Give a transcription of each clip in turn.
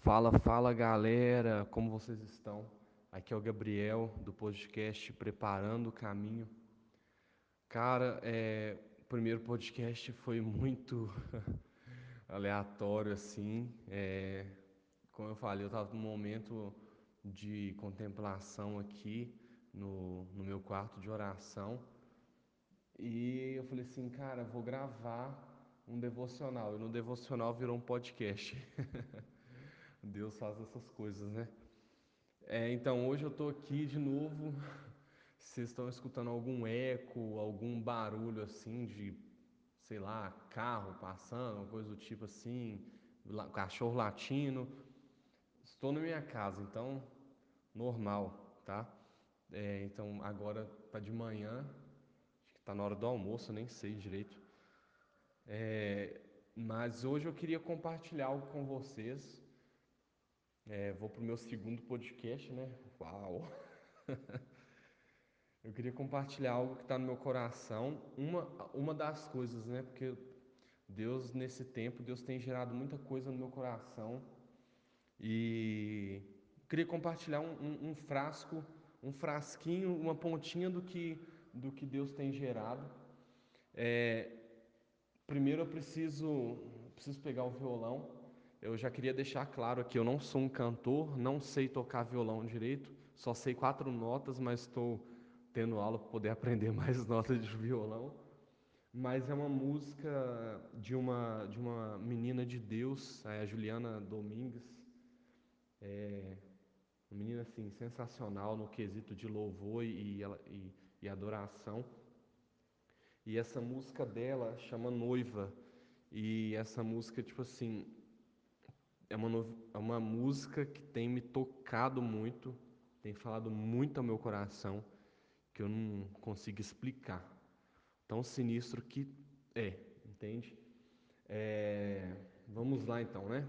Fala, fala galera, como vocês estão? Aqui é o Gabriel do podcast Preparando o Caminho. Cara, é, o primeiro podcast foi muito aleatório assim. É, como eu falei, eu estava num momento de contemplação aqui no, no meu quarto de oração e eu falei assim, cara, vou gravar um devocional. E no devocional virou um podcast. Deus faz essas coisas, né? É, então, hoje eu estou aqui de novo. Vocês estão escutando algum eco, algum barulho assim de, sei lá, carro passando, coisa do tipo assim, cachorro latindo. Estou na minha casa, então, normal, tá? É, então, agora tá de manhã, acho que está na hora do almoço, nem sei direito. É, mas hoje eu queria compartilhar algo com vocês é, vou para o meu segundo podcast, né? Uau! Eu queria compartilhar algo que está no meu coração. Uma, uma das coisas, né? Porque Deus, nesse tempo, Deus tem gerado muita coisa no meu coração. E queria compartilhar um, um, um frasco, um frasquinho, uma pontinha do que, do que Deus tem gerado. É, primeiro eu preciso, preciso pegar o violão eu já queria deixar claro aqui, eu não sou um cantor, não sei tocar violão direito, só sei quatro notas, mas estou tendo aula para poder aprender mais notas de violão. Mas é uma música de uma, de uma menina de Deus, a Juliana Domingues. É uma menina assim, sensacional no quesito de louvor e, e, e adoração. E essa música dela chama Noiva. E essa música, tipo assim, é uma, é uma música que tem me tocado muito, tem falado muito ao meu coração, que eu não consigo explicar. Tão sinistro que é, entende? É, vamos lá então, né?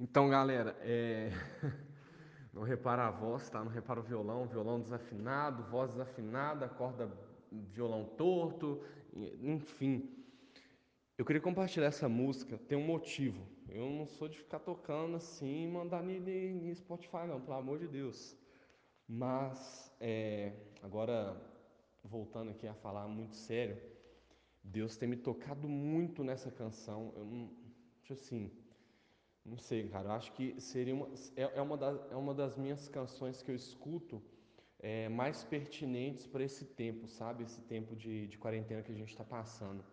Então, galera, é... não repara a voz, tá? Não repara o violão, violão desafinado, voz desafinada, corda, violão torto, enfim. Eu queria compartilhar essa música, tem um motivo. Eu não sou de ficar tocando assim e mandar no Spotify, não, pelo amor de Deus. Mas, é... agora, voltando aqui a falar muito sério, Deus tem me tocado muito nessa canção. Eu não, assim, não sei, cara. Eu acho que seria uma, é, é, uma, da, é uma das minhas canções que eu escuto é, mais pertinentes para esse tempo, sabe? Esse tempo de, de quarentena que a gente está passando.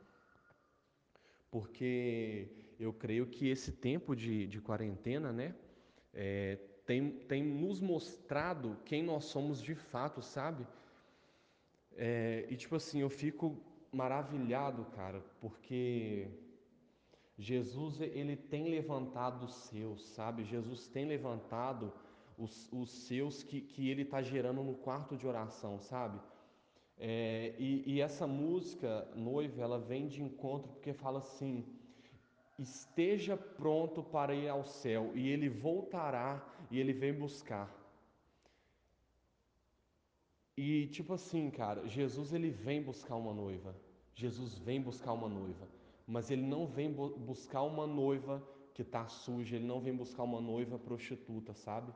Porque eu creio que esse tempo de, de quarentena, né? É, tem, tem nos mostrado quem nós somos de fato, sabe? É, e tipo assim, eu fico maravilhado, cara, porque Jesus ele tem levantado os seus, sabe? Jesus tem levantado os, os seus que, que ele está gerando no quarto de oração, sabe? É, e, e essa música, Noiva, ela vem de encontro porque fala assim: esteja pronto para ir ao céu, e ele voltará e ele vem buscar. E tipo assim, cara, Jesus ele vem buscar uma noiva. Jesus vem buscar uma noiva, mas ele não vem buscar uma noiva que está suja, ele não vem buscar uma noiva prostituta, sabe?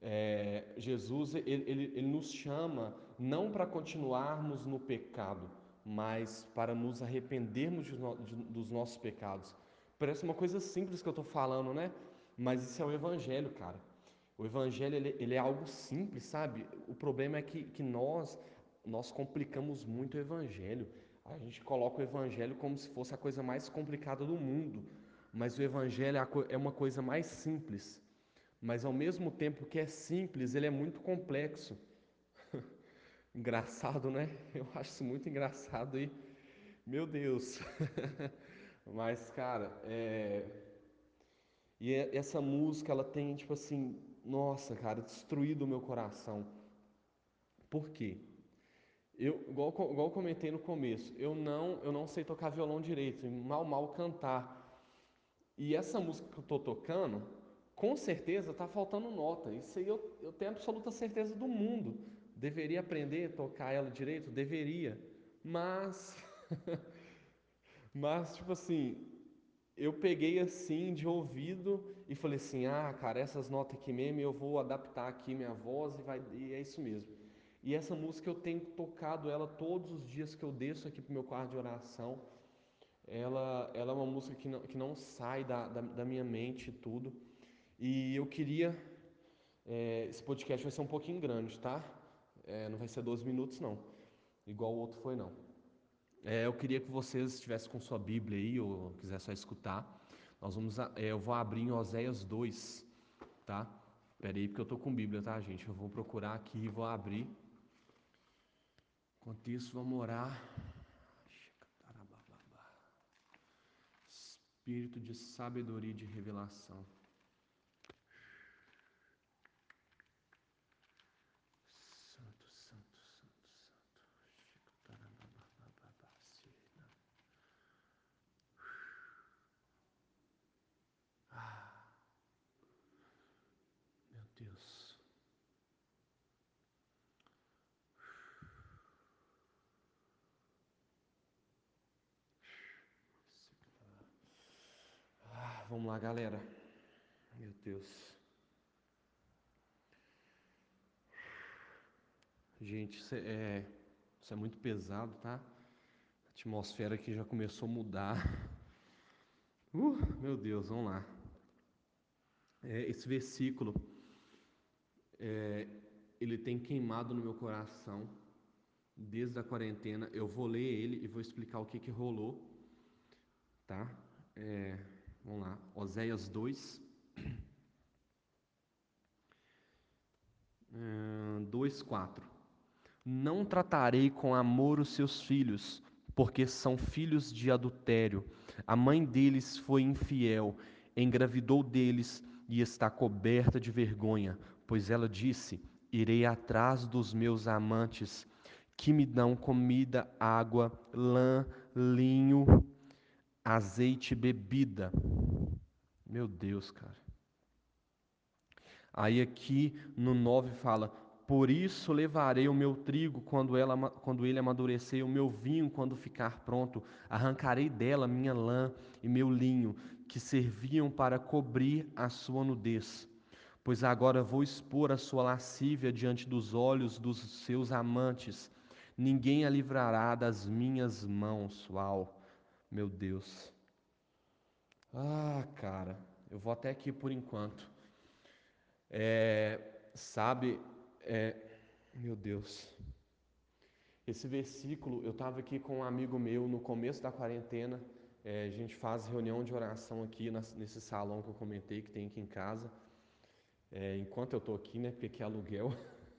É, Jesus ele, ele, ele nos chama não para continuarmos no pecado, mas para nos arrependermos de no, de, dos nossos pecados. Parece uma coisa simples que eu estou falando, né? Mas isso é o Evangelho, cara. O Evangelho ele, ele, é algo simples, sabe? O problema é que, que nós nós complicamos muito o Evangelho. A gente coloca o Evangelho como se fosse a coisa mais complicada do mundo, mas o Evangelho é, é uma coisa mais simples mas ao mesmo tempo que é simples, ele é muito complexo. engraçado, né? Eu acho isso muito engraçado e meu Deus. mas cara, é e é, essa música ela tem tipo assim, nossa, cara, destruído o meu coração. Por quê? Eu, igual, igual eu comentei no começo, eu não, eu não sei tocar violão direito, mal mal cantar. E essa música que eu tô tocando, com certeza está faltando nota. Isso aí eu, eu tenho absoluta certeza do mundo. Deveria aprender a tocar ela direito? Deveria. Mas. mas, tipo assim, eu peguei assim de ouvido e falei assim: ah, cara, essas notas aqui mesmo eu vou adaptar aqui minha voz e, vai, e é isso mesmo. E essa música eu tenho tocado ela todos os dias que eu desço aqui para o meu quarto de oração. Ela, ela é uma música que não, que não sai da, da, da minha mente e tudo. E eu queria. É, esse podcast vai ser um pouquinho grande, tá? É, não vai ser 12 minutos, não. Igual o outro foi, não. É, eu queria que vocês estivessem com sua Bíblia aí, ou quiser só escutar. Nós vamos. É, eu vou abrir em Oséias 2, tá? Espera aí, porque eu tô com Bíblia, tá, gente? Eu vou procurar aqui e vou abrir. Enquanto isso, vamos orar. Espírito de sabedoria e de revelação. Vamos lá, galera. Meu Deus. Gente, isso é, isso é muito pesado, tá? A atmosfera aqui já começou a mudar. Uh, meu Deus, vamos lá. É, esse versículo, é, ele tem queimado no meu coração desde a quarentena. Eu vou ler ele e vou explicar o que, que rolou, tá? É, Vamos lá, Oséias 2. 2, 4. Não tratarei com amor os seus filhos, porque são filhos de adultério. A mãe deles foi infiel, engravidou deles e está coberta de vergonha, pois ela disse: Irei atrás dos meus amantes, que me dão comida, água, lã, linho azeite bebida. Meu Deus, cara. Aí aqui no 9 fala: Por isso levarei o meu trigo quando, ela, quando ele amadurecer, o meu vinho quando ficar pronto. Arrancarei dela minha lã e meu linho, que serviam para cobrir a sua nudez. Pois agora vou expor a sua lascívia diante dos olhos dos seus amantes. Ninguém a livrará das minhas mãos. Uau! Meu Deus. Ah, cara, eu vou até aqui por enquanto. É, sabe, é, meu Deus. Esse versículo, eu estava aqui com um amigo meu no começo da quarentena. É, a gente faz reunião de oração aqui nesse salão que eu comentei que tem aqui em casa. É, enquanto eu estou aqui, né? Porque aqui é aluguel.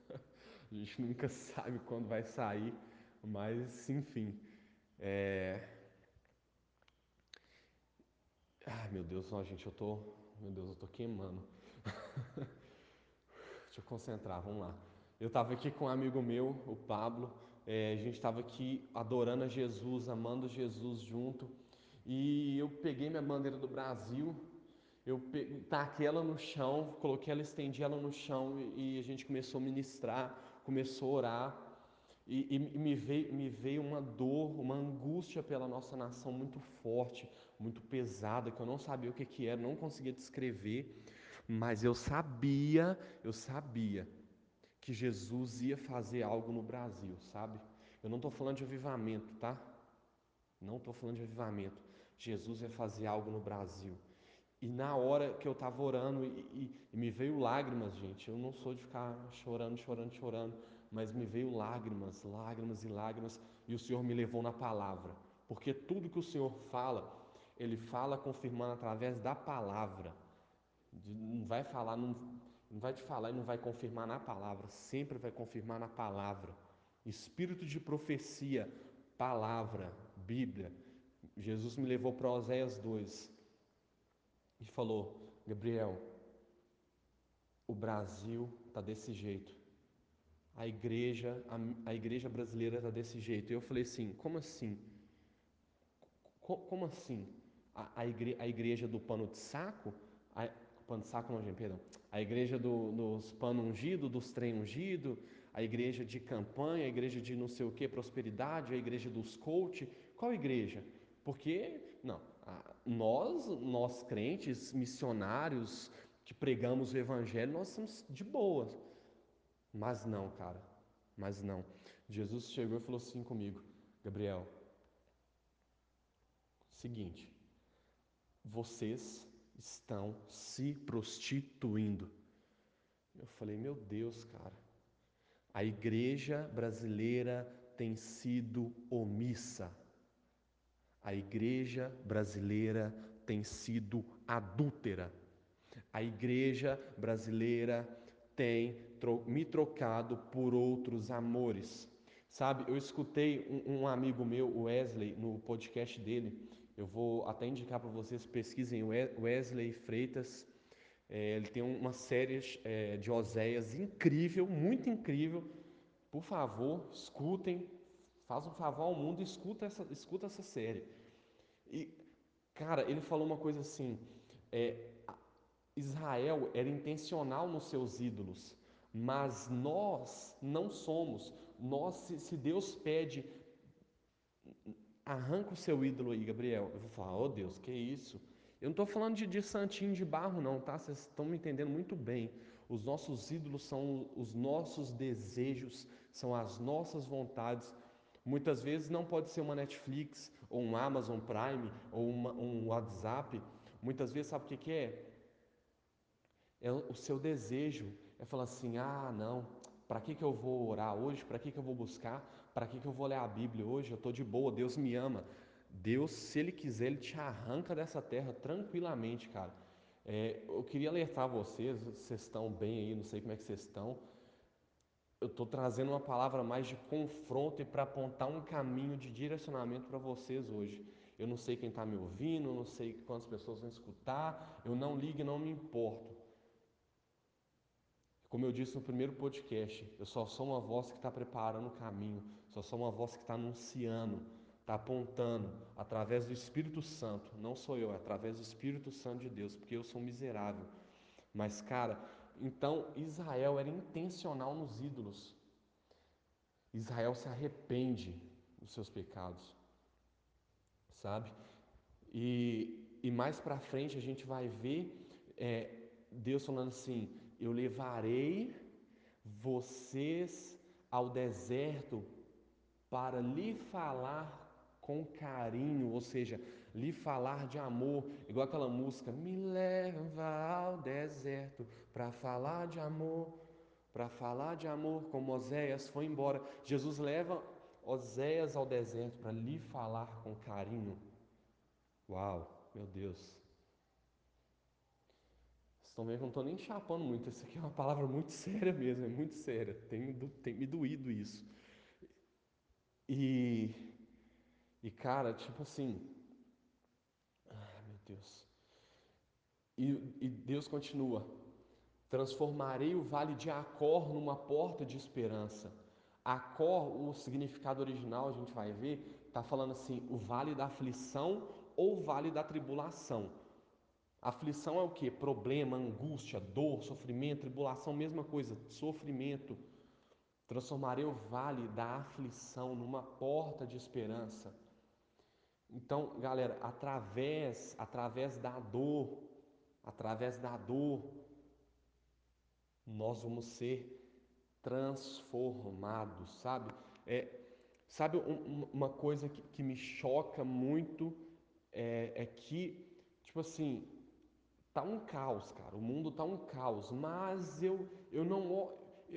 a gente nunca sabe quando vai sair, mas enfim. É... Ai, meu Deus, ó, gente, eu tô. Meu Deus, eu tô queimando. Deixa eu concentrar, vamos lá. Eu estava aqui com um amigo meu, o Pablo. É, a gente estava aqui adorando a Jesus, amando Jesus junto. E eu peguei minha bandeira do Brasil, eu taquei ela no chão, coloquei ela, estendi ela no chão e a gente começou a ministrar, começou a orar. E, e, me, veio, me veio uma dor, uma angústia pela nossa nação muito forte, muito pesada, que eu não sabia o que, que era, não conseguia descrever, mas eu sabia, eu sabia que Jesus ia fazer algo no Brasil, sabe? Eu não estou falando de avivamento, tá? Não estou falando de avivamento. Jesus ia fazer algo no Brasil. E na hora que eu estava orando, e, e, e, me veio lágrimas, gente. Eu não sou de ficar chorando, chorando, chorando, mas me veio lágrimas, lágrimas e lágrimas, e o Senhor me levou na palavra. Porque tudo que o Senhor fala, Ele fala confirmando através da palavra. Não vai falar, não, não vai te falar e não vai confirmar na palavra, sempre vai confirmar na palavra. Espírito de profecia, palavra, Bíblia. Jesus me levou para Oséias 2 e falou: Gabriel, o Brasil está desse jeito. A igreja, a, a igreja brasileira está desse jeito. E eu falei assim: como assim? como assim? A, igre, a igreja do pano de saco? A, pano de saco não, gente, perdão. A igreja do, dos pano ungido, dos trem ungido, a igreja de campanha, a igreja de não sei o que, prosperidade, a igreja dos coach. Qual igreja? Porque, não, nós, nós crentes, missionários, que pregamos o evangelho, nós somos de boa. Mas não, cara, mas não. Jesus chegou e falou assim comigo: Gabriel, seguinte, vocês estão se prostituindo. Eu falei: Meu Deus, cara, a igreja brasileira tem sido omissa a igreja brasileira tem sido adúltera. A igreja brasileira tem me trocado por outros amores. Sabe, eu escutei um, um amigo meu, Wesley, no podcast dele. Eu vou até indicar para vocês, pesquisem Wesley Freitas. É, ele tem uma série é, de Oséias incrível, muito incrível. Por favor, escutem, faz um favor ao mundo escuta essa, escuta essa série. E, cara, ele falou uma coisa assim: é, Israel era intencional nos seus ídolos, mas nós não somos. Nós, se Deus pede, arranca o seu ídolo aí, Gabriel. Eu vou falar, oh Deus, que isso? Eu não estou falando de, de santinho de barro, não, tá? Vocês estão me entendendo muito bem. Os nossos ídolos são os nossos desejos, são as nossas vontades. Muitas vezes não pode ser uma Netflix, ou um Amazon Prime, ou uma, um WhatsApp. Muitas vezes, sabe o que, que é? É o seu desejo. É falar assim: ah, não, para que, que eu vou orar hoje? Para que, que eu vou buscar? Para que, que eu vou ler a Bíblia hoje? Eu estou de boa, Deus me ama. Deus, se Ele quiser, Ele te arranca dessa terra tranquilamente, cara. É, eu queria alertar vocês, vocês estão bem aí, não sei como é que vocês estão. Eu estou trazendo uma palavra mais de confronto e para apontar um caminho de direcionamento para vocês hoje. Eu não sei quem está me ouvindo, eu não sei quantas pessoas vão escutar, eu não ligo e não me importo. Como eu disse no primeiro podcast, eu só sou uma voz que está preparando o caminho, só sou uma voz que está anunciando, está apontando através do Espírito Santo. Não sou eu, é através do Espírito Santo de Deus, porque eu sou miserável. Mas, cara, então Israel era intencional nos ídolos. Israel se arrepende dos seus pecados, sabe? E, e mais para frente a gente vai ver é, Deus falando assim: Eu levarei vocês ao deserto para lhe falar com carinho, ou seja, lhe falar de amor, igual aquela música, me leva ao deserto para falar de amor, para falar de amor, como Oséias foi embora. Jesus leva Oséias ao deserto para lhe falar com carinho. Uau, meu Deus. Estão vendo que eu não estou nem chapando muito, isso aqui é uma palavra muito séria mesmo, é muito séria, tem, tem me doído isso. E E cara, tipo assim, ai meu Deus. E, e Deus continua: transformarei o vale de Acor numa porta de esperança. Acor, o significado original, a gente vai ver, está falando assim: o vale da aflição ou vale da tribulação. Aflição é o que? Problema, angústia, dor, sofrimento, tribulação, mesma coisa, sofrimento. Transformarei o vale da aflição numa porta de esperança. Então, galera, através, através da dor, através da dor, nós vamos ser transformados, sabe? É, sabe um, uma coisa que, que, me choca muito é, é que, tipo assim, tá um caos, cara. O mundo tá um caos, mas eu, eu não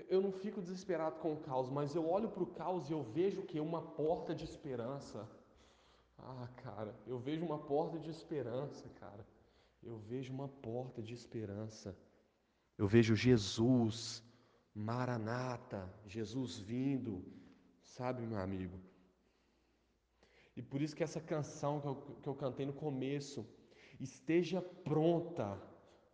eu não fico desesperado com o caos, mas eu olho para o caos e eu vejo que é uma porta de esperança. Ah, cara, eu vejo uma porta de esperança, cara. Eu vejo uma porta de esperança. Eu vejo Jesus, Maranata, Jesus vindo, sabe, meu amigo? E por isso que essa canção que eu, que eu cantei no começo, esteja pronta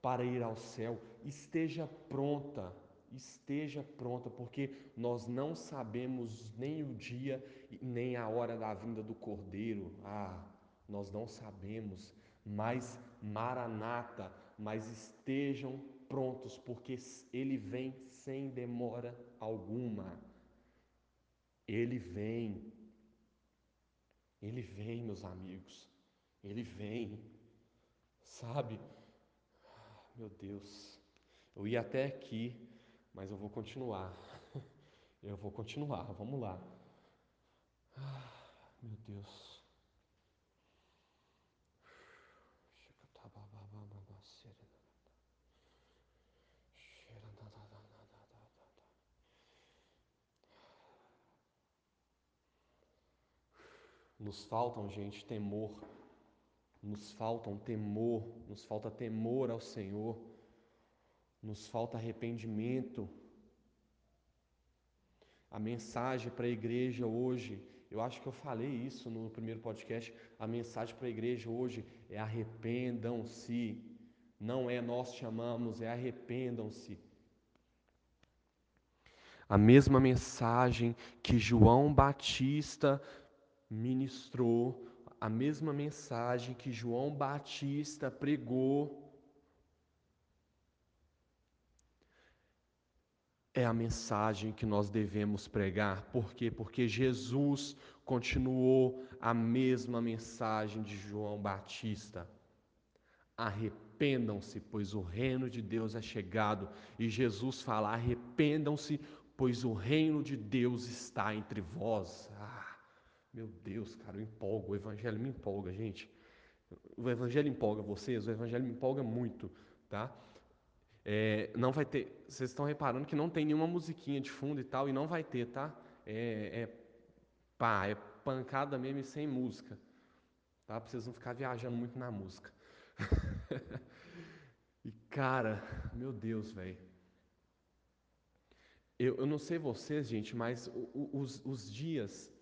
para ir ao céu, esteja pronta esteja pronta, porque nós não sabemos nem o dia nem a hora da vinda do Cordeiro. Ah, nós não sabemos, mas Maranata, mas estejam prontos, porque ele vem sem demora alguma. Ele vem. Ele vem, meus amigos. Ele vem. Sabe? Ah, meu Deus. Eu ia até aqui mas eu vou continuar. Eu vou continuar, vamos lá. Ah, meu Deus. Nos faltam, gente, temor. Nos faltam temor, nos falta temor ao Senhor nos falta arrependimento. A mensagem para a igreja hoje, eu acho que eu falei isso no primeiro podcast. A mensagem para a igreja hoje é arrependam-se. Não é nós chamamos, é arrependam-se. A mesma mensagem que João Batista ministrou, a mesma mensagem que João Batista pregou é a mensagem que nós devemos pregar. Por quê? Porque Jesus continuou a mesma mensagem de João Batista. Arrependam-se, pois o reino de Deus é chegado. E Jesus fala: arrependam-se, pois o reino de Deus está entre vós. Ah, meu Deus, cara, eu empolgo. O evangelho me empolga, gente. O evangelho empolga vocês, o evangelho me empolga muito, tá? É, não vai ter. Vocês estão reparando que não tem nenhuma musiquinha de fundo e tal, e não vai ter, tá? É, é pá, é pancada mesmo e sem música. Tá? Pra vocês não ficar viajando muito na música. e cara, meu Deus, velho. Eu, eu não sei vocês, gente, mas os, os dias,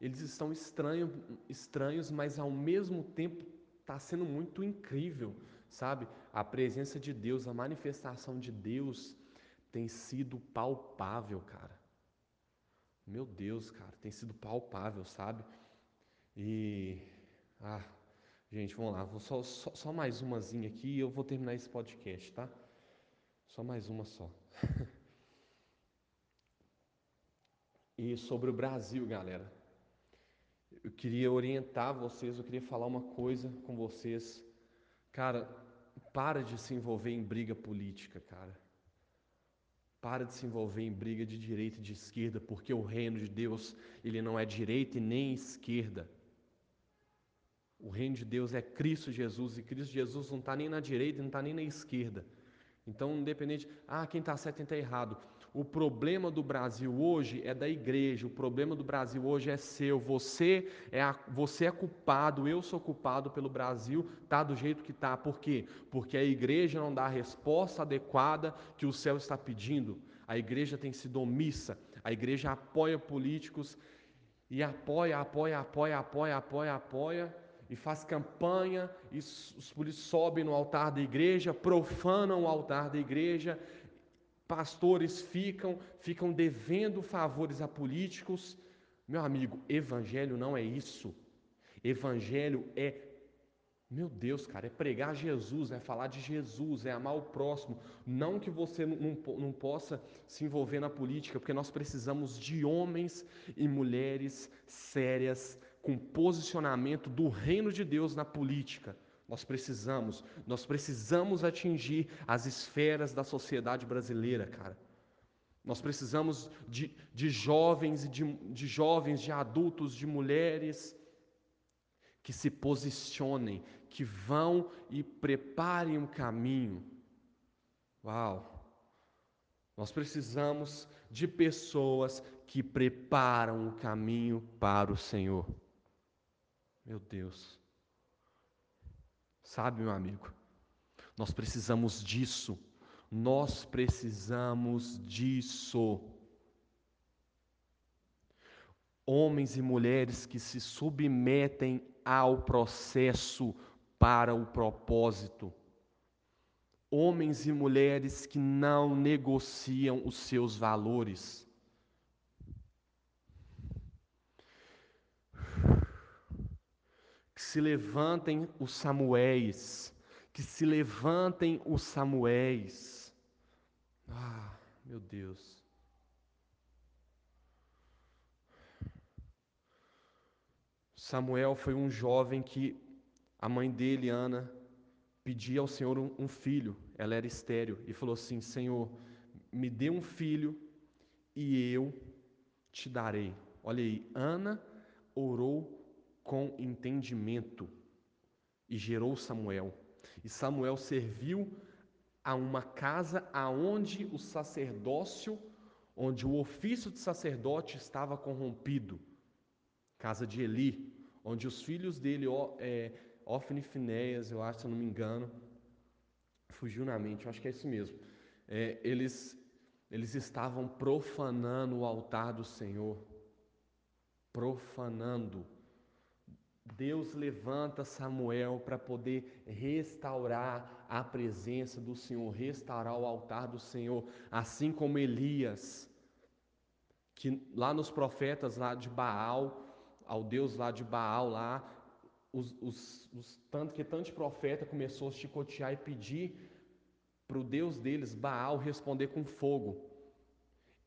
eles estão estranho, estranhos, mas ao mesmo tempo está sendo muito incrível sabe? A presença de Deus, a manifestação de Deus tem sido palpável, cara. Meu Deus, cara, tem sido palpável, sabe? E. Ah, gente, vamos lá, vou só, só, só mais umazinha aqui e eu vou terminar esse podcast, tá? Só mais uma só. e sobre o Brasil, galera. Eu queria orientar vocês, eu queria falar uma coisa com vocês Cara, para de se envolver em briga política, cara. Para de se envolver em briga de direita e de esquerda, porque o reino de Deus, ele não é direita e nem esquerda. O reino de Deus é Cristo Jesus, e Cristo Jesus não está nem na direita não está nem na esquerda. Então, independente, ah, quem está certo e está errado. O problema do Brasil hoje é da igreja, o problema do Brasil hoje é seu. Você é, a, você é culpado, eu sou culpado pelo Brasil, tá do jeito que tá. Por quê? Porque a igreja não dá a resposta adequada que o céu está pedindo. A igreja tem sido omissa, a igreja apoia políticos e apoia, apoia, apoia, apoia, apoia, apoia, e faz campanha, e os políticos sobem no altar da igreja, profanam o altar da igreja, pastores ficam, ficam devendo favores a políticos. Meu amigo, evangelho não é isso. Evangelho é meu Deus, cara, é pregar Jesus, é falar de Jesus, é amar o próximo. Não que você não, não, não, possa se envolver na política, porque nós precisamos de homens e mulheres sérias, com posicionamento do reino de Deus na política. Nós precisamos, nós precisamos atingir as esferas da sociedade brasileira, cara. Nós precisamos de, de jovens, de, de jovens, de adultos, de mulheres que se posicionem, que vão e preparem um caminho. Uau! Nós precisamos de pessoas que preparam o caminho para o Senhor. Meu Deus. Sabe, meu amigo, nós precisamos disso. Nós precisamos disso. Homens e mulheres que se submetem ao processo para o propósito. Homens e mulheres que não negociam os seus valores. Que se levantem os Samuéis, que se levantem os Samuéis. Ah, meu Deus. Samuel foi um jovem que a mãe dele, Ana, pedia ao Senhor um, um filho, ela era estéreo, e falou assim: Senhor, me dê um filho e eu te darei. Olha aí, Ana orou com entendimento e gerou Samuel. E Samuel serviu a uma casa aonde o sacerdócio, onde o ofício de sacerdote estava corrompido, casa de Eli, onde os filhos dele é, Ofne e Finéias, eu acho, se eu não me engano, fugiu na mente, eu acho que é isso mesmo. É, eles, eles estavam profanando o altar do Senhor. Profanando. Deus levanta Samuel para poder restaurar a presença do Senhor, restaurar o altar do Senhor, assim como Elias, que lá nos profetas lá de Baal, ao Deus lá de Baal lá, os, os, os, tanto que tanto profeta começou a chicotear e pedir para o Deus deles, Baal, responder com fogo.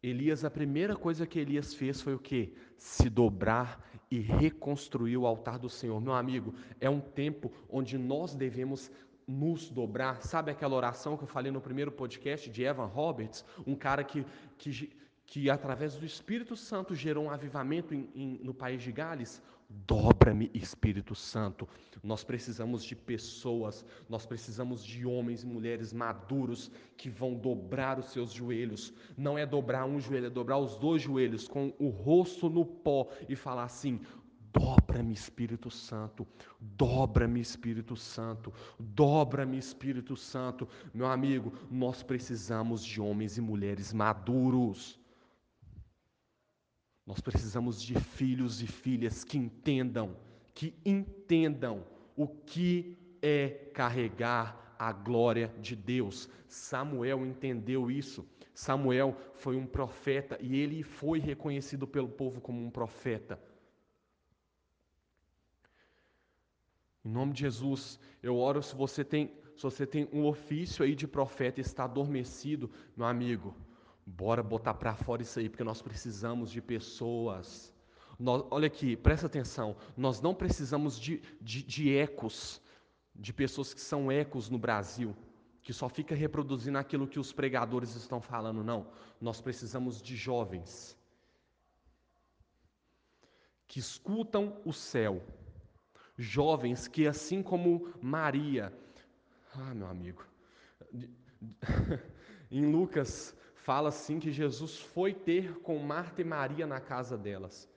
Elias, a primeira coisa que Elias fez foi o que? Se dobrar e reconstruir o altar do Senhor. Meu amigo, é um tempo onde nós devemos nos dobrar. Sabe aquela oração que eu falei no primeiro podcast de Evan Roberts? Um cara que, que, que através do Espírito Santo gerou um avivamento em, em, no país de Gales? Dobra-me, Espírito Santo. Nós precisamos de pessoas, nós precisamos de homens e mulheres maduros que vão dobrar os seus joelhos. Não é dobrar um joelho, é dobrar os dois joelhos com o rosto no pó e falar assim: Dobra-me, Espírito Santo, dobra-me, Espírito Santo, dobra-me, Espírito Santo. Meu amigo, nós precisamos de homens e mulheres maduros nós precisamos de filhos e filhas que entendam, que entendam o que é carregar a glória de Deus. Samuel entendeu isso. Samuel foi um profeta e ele foi reconhecido pelo povo como um profeta. Em nome de Jesus, eu oro se você tem, se você tem um ofício aí de profeta e está adormecido, meu amigo, Bora botar para fora isso aí, porque nós precisamos de pessoas. Nós, olha aqui, presta atenção. Nós não precisamos de, de, de ecos, de pessoas que são ecos no Brasil, que só fica reproduzindo aquilo que os pregadores estão falando. Não. Nós precisamos de jovens que escutam o céu. Jovens que, assim como Maria, ah, meu amigo, em Lucas fala assim que Jesus foi ter com Marta e Maria na casa delas.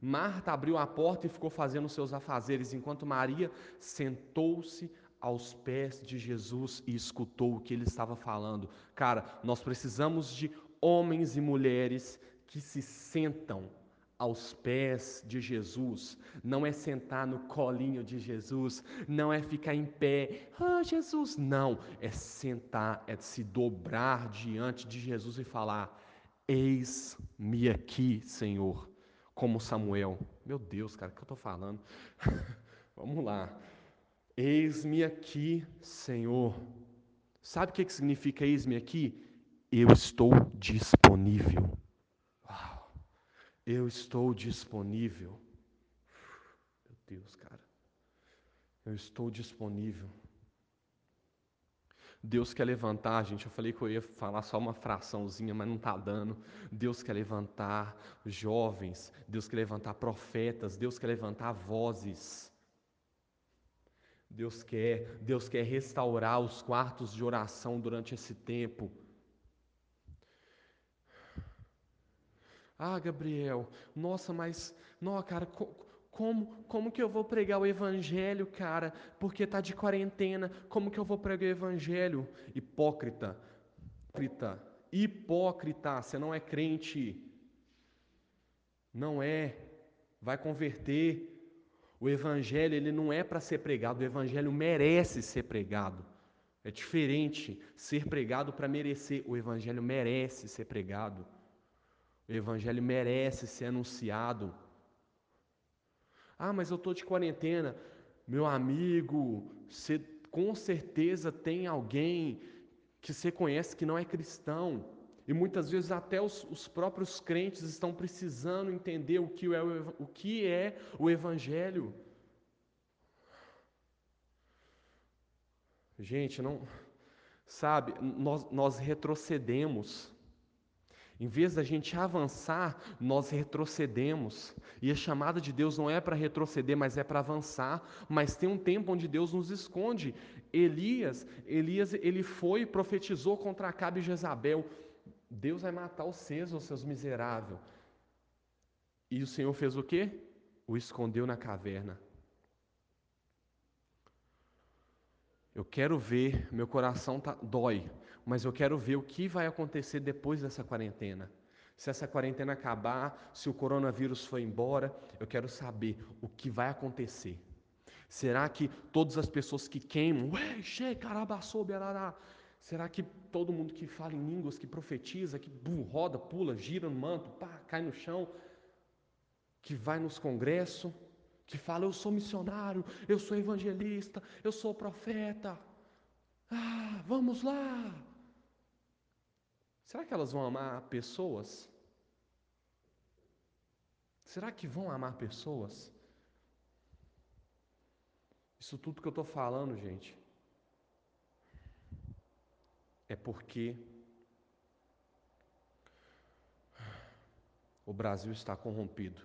Marta abriu a porta e ficou fazendo seus afazeres, enquanto Maria sentou-se aos pés de Jesus e escutou o que ele estava falando. Cara, nós precisamos de homens e mulheres que se sentam aos pés de Jesus, não é sentar no colinho de Jesus, não é ficar em pé, ah, Jesus, não, é sentar, é se dobrar diante de Jesus e falar: Eis-me aqui, Senhor, como Samuel. Meu Deus, cara, o que eu estou falando? Vamos lá. Eis-me aqui, Senhor. Sabe o que significa eis-me aqui? Eu estou disponível. Eu estou disponível. Meu Deus, cara. Eu estou disponível. Deus quer levantar, gente. Eu falei que eu ia falar só uma fraçãozinha, mas não está dando. Deus quer levantar jovens. Deus quer levantar profetas. Deus quer levantar vozes. Deus quer, Deus quer restaurar os quartos de oração durante esse tempo. Ah, Gabriel, nossa, mas, não, cara, como, como que eu vou pregar o evangelho, cara? Porque tá de quarentena. Como que eu vou pregar o evangelho? Hipócrita. Hipócrita. Hipócrita, você não é crente. Não é. Vai converter. O evangelho, ele não é para ser pregado, o evangelho merece ser pregado. É diferente ser pregado para merecer. O evangelho merece ser pregado. O Evangelho merece ser anunciado. Ah, mas eu estou de quarentena. Meu amigo, você com certeza tem alguém que você conhece que não é cristão. E muitas vezes até os, os próprios crentes estão precisando entender o que é o, o que é o Evangelho. Gente, não. Sabe, nós, nós retrocedemos em vez da gente avançar, nós retrocedemos. E a chamada de Deus não é para retroceder, mas é para avançar. Mas tem um tempo onde Deus nos esconde. Elias, Elias, ele foi e profetizou contra Acabe e Jezabel. Deus vai matar os seus, os seus miseráveis. E o Senhor fez o quê? O escondeu na caverna. Eu quero ver, meu coração tá, dói mas eu quero ver o que vai acontecer depois dessa quarentena. Se essa quarentena acabar, se o coronavírus for embora, eu quero saber o que vai acontecer. Será que todas as pessoas que queimam, ué, che, carabaçou, berará, será que todo mundo que fala em línguas, que profetiza, que bum, roda, pula, gira no manto, pá, cai no chão, que vai nos congressos, que fala, eu sou missionário, eu sou evangelista, eu sou profeta, ah, vamos lá, Será que elas vão amar pessoas? Será que vão amar pessoas? Isso tudo que eu estou falando, gente, é porque o Brasil está corrompido.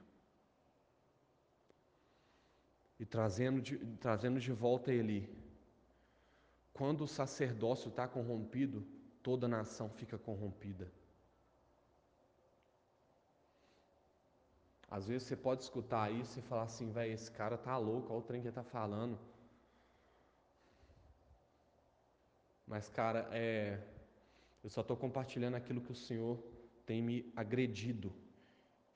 E trazendo de, trazendo de volta ele, quando o sacerdócio está corrompido, toda nação fica corrompida. Às vezes você pode escutar isso e falar assim, velho, esse cara tá louco, olha o trem que ele tá falando. Mas, cara, é, eu só estou compartilhando aquilo que o Senhor tem me agredido.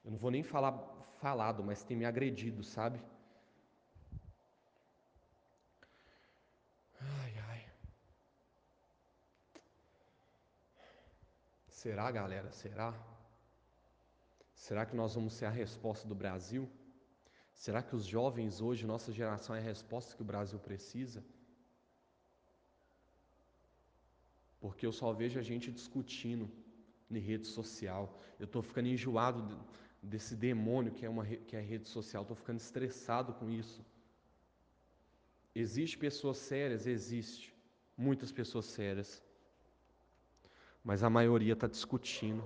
Eu não vou nem falar falado, mas tem me agredido, sabe? Será, galera? Será? Será que nós vamos ser a resposta do Brasil? Será que os jovens hoje, nossa geração, é a resposta que o Brasil precisa? Porque eu só vejo a gente discutindo em rede social. Eu estou ficando enjoado desse demônio que é, uma, que é rede social. Estou ficando estressado com isso. Existe pessoas sérias? Existe. Muitas pessoas sérias mas a maioria está discutindo.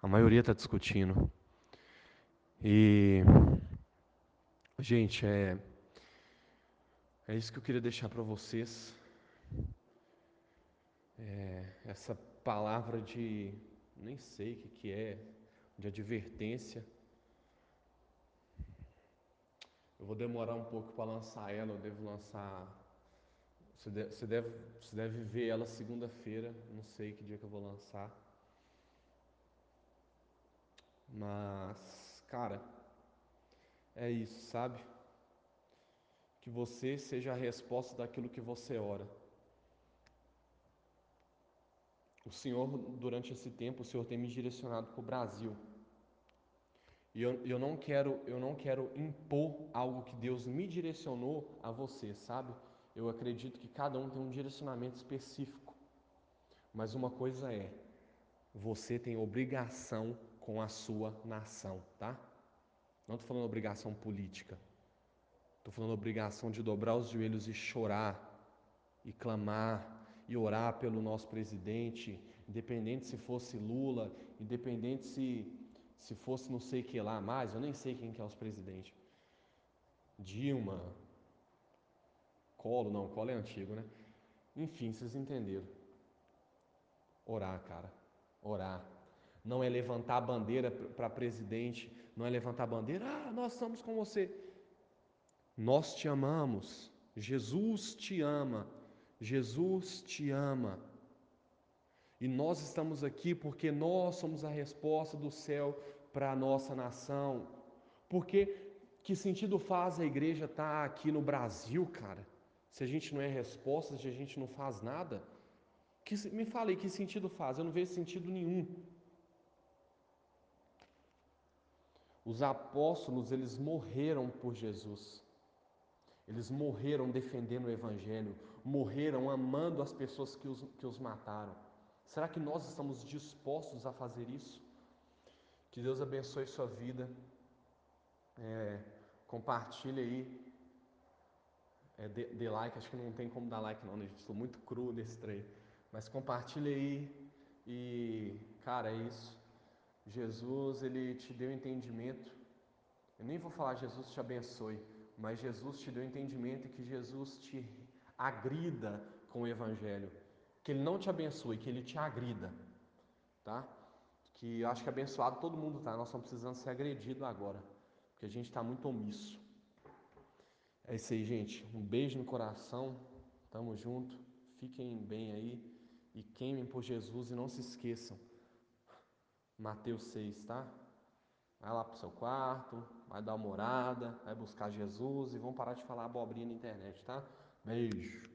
A maioria está discutindo. E, gente, é, é isso que eu queria deixar para vocês. É, essa palavra de, nem sei o que, que é, de advertência. Eu vou demorar um pouco para lançar ela, eu devo lançar você deve, você deve, você deve ver ela segunda-feira, não sei que dia que eu vou lançar. Mas, cara, é isso, sabe? Que você seja a resposta daquilo que você ora. O Senhor, durante esse tempo, o Senhor tem me direcionado para o Brasil. E eu, eu, não quero, eu não quero impor algo que Deus me direcionou a você, sabe? Eu acredito que cada um tem um direcionamento específico. Mas uma coisa é, você tem obrigação com a sua nação, tá? Não estou falando obrigação política. Estou falando obrigação de dobrar os joelhos e chorar, e clamar, e orar pelo nosso presidente, independente se fosse Lula, independente se se fosse não sei que lá mais, eu nem sei quem que é os presidentes. Dilma, Colo, não, Colo é antigo, né? Enfim, vocês entenderam. Orar, cara. Orar. Não é levantar a bandeira para presidente, não é levantar a bandeira, ah, nós estamos com você. Nós te amamos. Jesus te ama. Jesus te ama. E nós estamos aqui porque nós somos a resposta do céu para a nossa nação. Porque que sentido faz a igreja estar tá aqui no Brasil, cara? Se a gente não é resposta, se a gente não faz nada? Que, me fale, que sentido faz? Eu não vejo sentido nenhum. Os apóstolos, eles morreram por Jesus. Eles morreram defendendo o Evangelho, morreram amando as pessoas que os, que os mataram. Será que nós estamos dispostos a fazer isso? Que Deus abençoe sua vida. É, compartilhe aí. É, dê, dê, like, acho que não tem como dar like não, né? Estou muito cru nesse trem. Mas compartilhe aí. E, cara, é isso. Jesus, ele te deu entendimento. Eu nem vou falar Jesus te abençoe, mas Jesus te deu entendimento e que Jesus te agrida com o Evangelho que ele não te abençoe, que ele te agrida, tá? Que eu acho que abençoado todo mundo tá, nós estamos precisando ser agredidos agora, porque a gente está muito omisso. É isso aí, gente. Um beijo no coração, tamo junto, fiquem bem aí e queimem por Jesus e não se esqueçam. Mateus 6, tá? Vai lá pro seu quarto, vai dar uma orada, vai buscar Jesus e vão parar de falar abobrinha na internet, tá? Beijo.